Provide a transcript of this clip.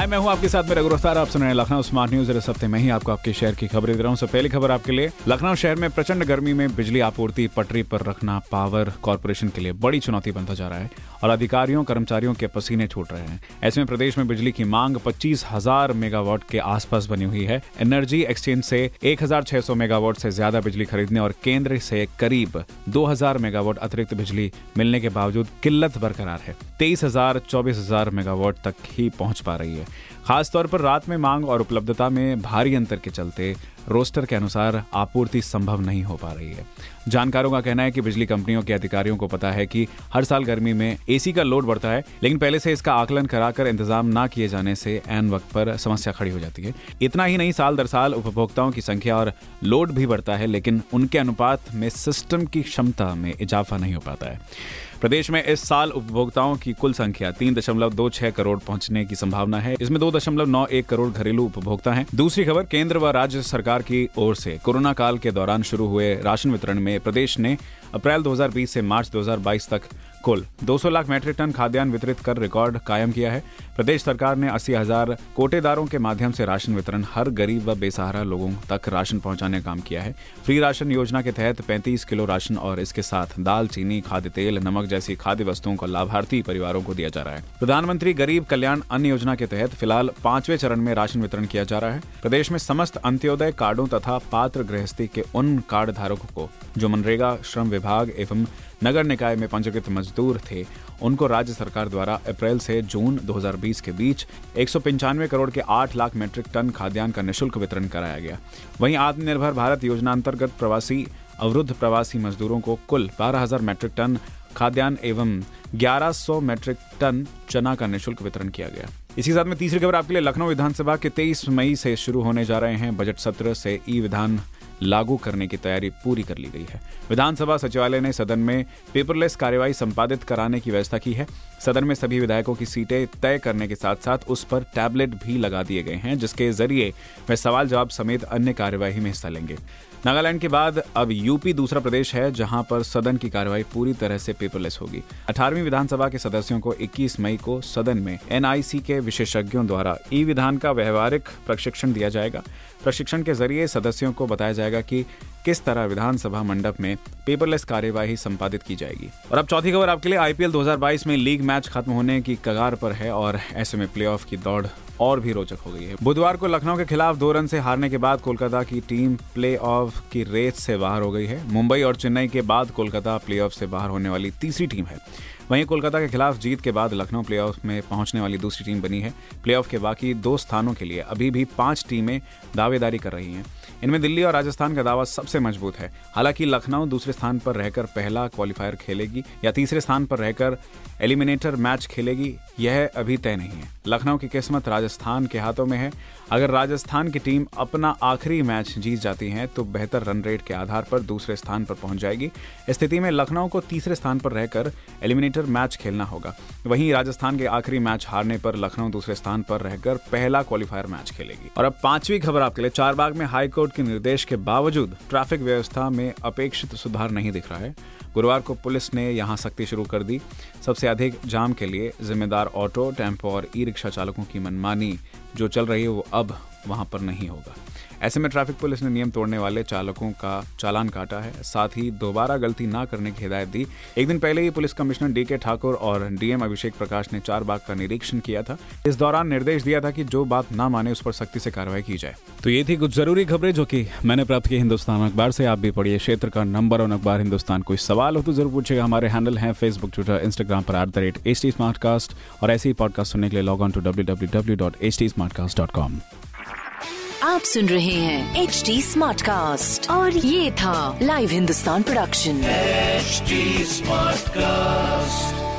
हाय, मैं हूँ आपके साथ मेरा रघुरफ्तार आप सुन रहे हैं लखनऊ स्मार्ट न्यूज़। इस हफ़्ते में ही आपको आपके शहर की खबरें दे रहा हूँ। सबसे पहली खबर आपके लिए। लखनऊ शहर में प्रचंड गर्मी में बिजली आपूर्ति पटरी पर रखना पावर कॉरपोरेशन के लिए बड़ी चुनौती बनता जा रहा है और अधिकारियों, कर्मचारियों के पसीने छूट रहे हैं। ऐसे में प्रदेश में बिजली की मांग पच्चीस हज़ार मेगावाट के आसपास बनी हुई है। एनर्जी एक्सचेंज से एक मेगावाट से ज़्यादा बिजली खरीदने और केंद्र से करीब 2000 मेगावाट अतिरिक्त बिजली मिलने के बावजूद किल्लत बरकरार है। तेईस हज़ार चौबीस हज़ार मेगावाट तक ही पहुँच पा रही है। खासतौर पर रात में मांग और उपलब्धता में भारी अंतर के चलते रोस्टर के अनुसार आपूर्ति संभव नहीं हो पा रही है। जानकारों का कहना है कि बिजली कंपनियों के अधिकारियों को पता है कि हर साल गर्मी में एसी का लोड बढ़ता है, लेकिन पहले से इसका आकलन कराकर इंतज़ाम ना किए जाने से एन वक्त पर समस्या खड़ी हो जाती है। इतना ही नहीं, साल दर साल उपभोक्ताओं की संख्या और लोड भी बढ़ता है, लेकिन उनके अनुपात में सिस्टम की क्षमता में इजाफा नहीं हो पाता है। प्रदेश में इस साल उपभोक्ताओं की कुल संख्या तीन दशमलव दो छह करोड़ पहुँचने की संभावना है। इसमें दो दशमलव नौ एक करोड़ घरेलू उपभोक्ता हैं। दूसरी खबर, केंद्र व राज्य सरकार की ओर से कोरोना काल के दौरान शुरू हुए राशन वितरण में प्रदेश ने अप्रैल 2020 से मार्च 2022 तक कुल 200 लाख मैट्रिक टन खाद्यान्न वितरित कर रिकॉर्ड कायम किया है। प्रदेश सरकार ने अस्सी हज़ार कोटेदारों के माध्यम से राशन वितरण हर गरीब व बेसहारा लोगों तक राशन पहुँचाने का काम किया है। फ्री राशन योजना के तहत 35 किलो राशन और इसके साथ दाल, चीनी, खाद्य तेल, नमक जैसी खाद्य वस्तुओं को लाभार्थी परिवारों को दिया जा रहा है। प्रधानमंत्री गरीब कल्याण अन्न योजना के तहत फ़िलहाल पाँचवें चरण में राशन वितरण किया जा रहा है। प्रदेश में समस्त अंत्योदय कार्डो तथा पात्र गृहस्थी के उन कार्ड धारकों को जो मनरेगा, श्रम विभाग एवं नगर निकाय में पंजीकृत मजदूर थे। उनको राज्य सरकार द्वारा अप्रैल से जून 2020 के बीच एक करोड़ के 8 लाख मीट्रिक टन खाद्यान्न का निशुल्क वितरण कराया गया। वहीं आत्मनिर्भर भारत योजना अंतर्गत प्रवासी, अवरुद्ध प्रवासी मजदूरों को कुल 12000 मीट्रिक टन खाद्यान्न एवं 1100 मीट्रिक टन चना का निःशुल्क वितरण किया गया। इसी साथ में तीसरी खबर आपके लिए लखनऊ विधानसभा के 23 मई से शुरू होने जा रहे हैं। बजट सत्र से ई विधान लागू करने की तैयारी पूरी कर ली गई है। विधानसभा सचिवालय ने सदन में पेपरलेस कार्यवाही संपादित कराने की व्यवस्था की है। सदन में सभी विधायकों की सीटें तय करने के साथ साथ उस पर टैबलेट भी लगा दिए गए हैं, जिसके ज़रिए वे सवाल जवाब समेत अन्य कार्यवाही में हिस्सा लेंगे। नागालैंड के बाद अब यूपी दूसरा प्रदेश है, जहाँ पर सदन की कार्यवाही पूरी तरह से पेपरलेस होगी। अठारहवीं विधानसभा के सदस्यों को 21 मई को सदन में एनआईसी के विशेषज्ञों द्वारा ई विधान का व्यवहारिक प्रशिक्षण दिया जाएगा। प्रशिक्षण के ज़रिए सदस्यों को बताया जाएगा कि किस तरह विधानसभा मंडप में पेपरलेस कार्यवाही संपादित की जाएगी। और अब चौथी खबर आपके लिए आईपीएल 2022 में लीग मैच खत्म होने की कगार पर है और ऐसे में प्लेऑफ की दौड़ और भी रोचक हो गई है। बुधवार को लखनऊ के खिलाफ दो रन से हारने के बाद कोलकाता की टीम प्ले ऑफ़ की रेस से बाहर हो गई है। मुंबई और चेन्नई के बाद कोलकाता प्ले ऑफ़ से बाहर होने वाली तीसरी टीम है। वहीं कोलकाता के खिलाफ जीत के बाद लखनऊ प्लेऑफ में पहुँचने वाली दूसरी टीम बनी है। प्लेऑफ के बाकी दो स्थानों के लिए अभी भी पाँच टीमें दावेदारी कर रही हैं। इनमें दिल्ली और राजस्थान का दावा सबसे मज़बूत है। हालाँकि लखनऊ दूसरे स्थान पर रहकर पहला क्वालिफायर खेलेगी या तीसरे स्थान पर रहकर एलिमिनेटर मैच खेलेगी, यह अभी तय नहीं है। लखनऊ की किस्मत राजस्थान के हाथों में है। अगर राजस्थान की टीम अपना आखिरी मैच जीत जाती है तो बेहतर रन रेट के आधार पर दूसरे स्थान पर पहुँच जाएगी। स्थिति में लखनऊ को तीसरे स्थान पर रहकर एलिमिनेटर मैच खेलना होगा। वहीं राजस्थान के आखिरी मैच हारने पर लखनऊ दूसरे स्थान पर रहकर पहला क्वालिफायर मैच खेलेगी। और अब पांचवी खबर आपके लिए। चारबाग में हाईकोर्ट के निर्देश के बावजूद ट्रैफ़िक व्यवस्था में अपेक्षित सुधार नहीं दिख रहा है। गुरुवार को पुलिस ने यहाँ सख्ती शुरू कर दी। सबसे अधिक जाम के लिए जिम्मेदार ऑटो, टेंपो और ई रिक्शा चालकों की मनमानी। जो चल रही है वो अब वहाँ पर नहीं होगा। ऐसे में ट्रैफ़िक पुलिस ने नियम तोड़ने वाले चालकों का चालान काटा है। साथ ही दोबारा गलती न करने की हिदायत दी। एक दिन पहले ही पुलिस कमिश्नर डी के ठाकुर और डीएम अभिषेक प्रकाश ने चार बाग का निरीक्षण किया था। इस दौरान निर्देश दिया था कि जो बात ना माने उस पर सख्ती से कार्रवाई की जाए। तो ये थी कुछ ज़रूरी खबरें जो की मैंने प्राप्त की। हिंदुस्तान अखबार से आप भी पढ़िए। क्षेत्र का नंबर और अखबार हिंदुस्तान, कोई सवाल हो तो ज़रूर पूछेगा हमारे हैंडल हैं फेसबुक ट्विटर इंस्टाग्राम पर at the rate H T और ऐसे ही पॉडकास्ट सुनने के लिए log on to W W W dot H T smartcast dot com आप सुन रहे हैं एच टी स्मार्ट कास्ट और ये था live Hindustan production smart Smartcast.